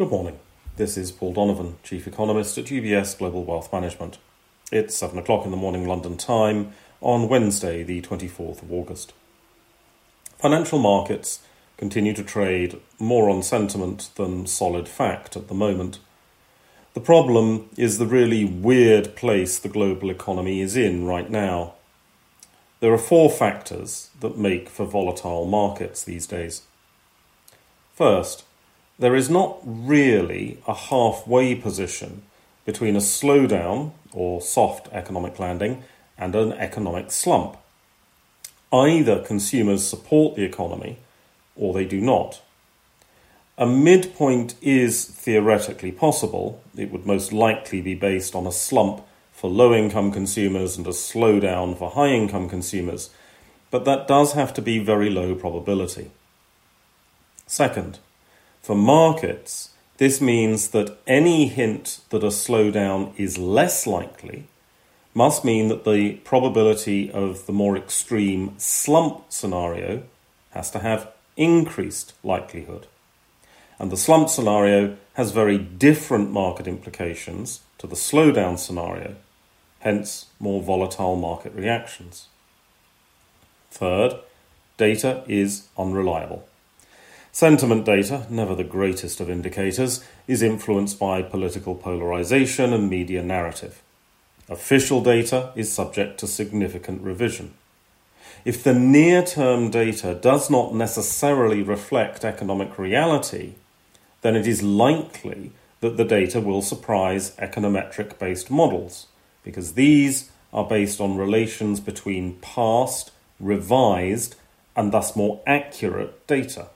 Good morning. This is Paul Donovan, Chief Economist at UBS Global Wealth Management. It's 7 o'clock in the morning London time on Wednesday, the 24th of August. Financial markets continue to trade more on sentiment than solid fact at the moment. The problem is the really weird place the global economy is in right now. There are four factors that make for volatile markets these days. First, there is not really a halfway position between a slowdown or soft economic landing and an economic slump. Either consumers support the economy or they do not. A midpoint is theoretically possible. It would most likely be based on a slump for low income consumers and a slowdown for high income consumers, but that does have to be very low probability. Second, for markets, this means that any hint that a slowdown is less likely must mean that the probability of the more extreme slump scenario has to have increased likelihood. And the slump scenario has very different market implications to the slowdown scenario, hence more volatile market reactions. Third, data is unreliable. Sentiment data, never the greatest of indicators, is influenced by political polarization and media narrative. Official data is subject to significant revision. If the near term data does not necessarily reflect economic reality, then it is likely that the data will surprise econometric based models, because these are based on relations between past, revised, and thus more accurate data.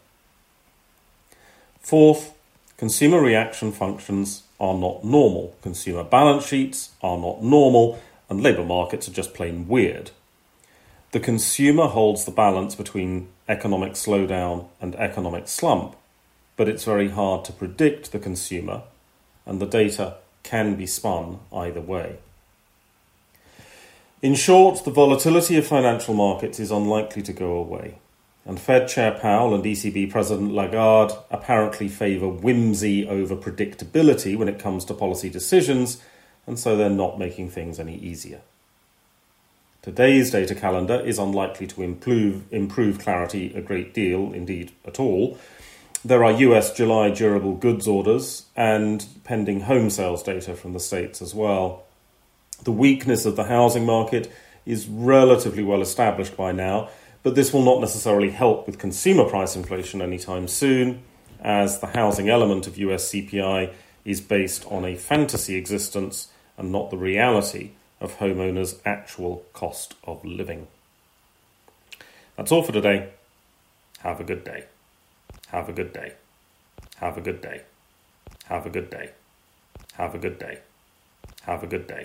Fourth, consumer reaction functions are not normal. Consumer balance sheets are not normal, and labour markets are just plain weird. The consumer holds the balance between economic slowdown and economic slump, but it's very hard to predict the consumer, and the data can be spun either way. In short, the volatility of financial markets is unlikely to go away and Fed Chair Powell and ECB President Lagarde apparently favour whimsy over predictability when it comes to policy decisions, and so they're not making things any easier. Today's data calendar is unlikely to improve, improve clarity a great deal, indeed at all. There are US July durable goods orders and pending home sales data from the States as well. The weakness of the housing market is relatively well established by now but this will not necessarily help with consumer price inflation anytime soon, as the housing element of US CPI is based on a fantasy existence and not the reality of homeowners' actual cost of living. That's all for today. Have a good day. Have a good day. Have a good day. Have a good day. Have a good day. Have a good day.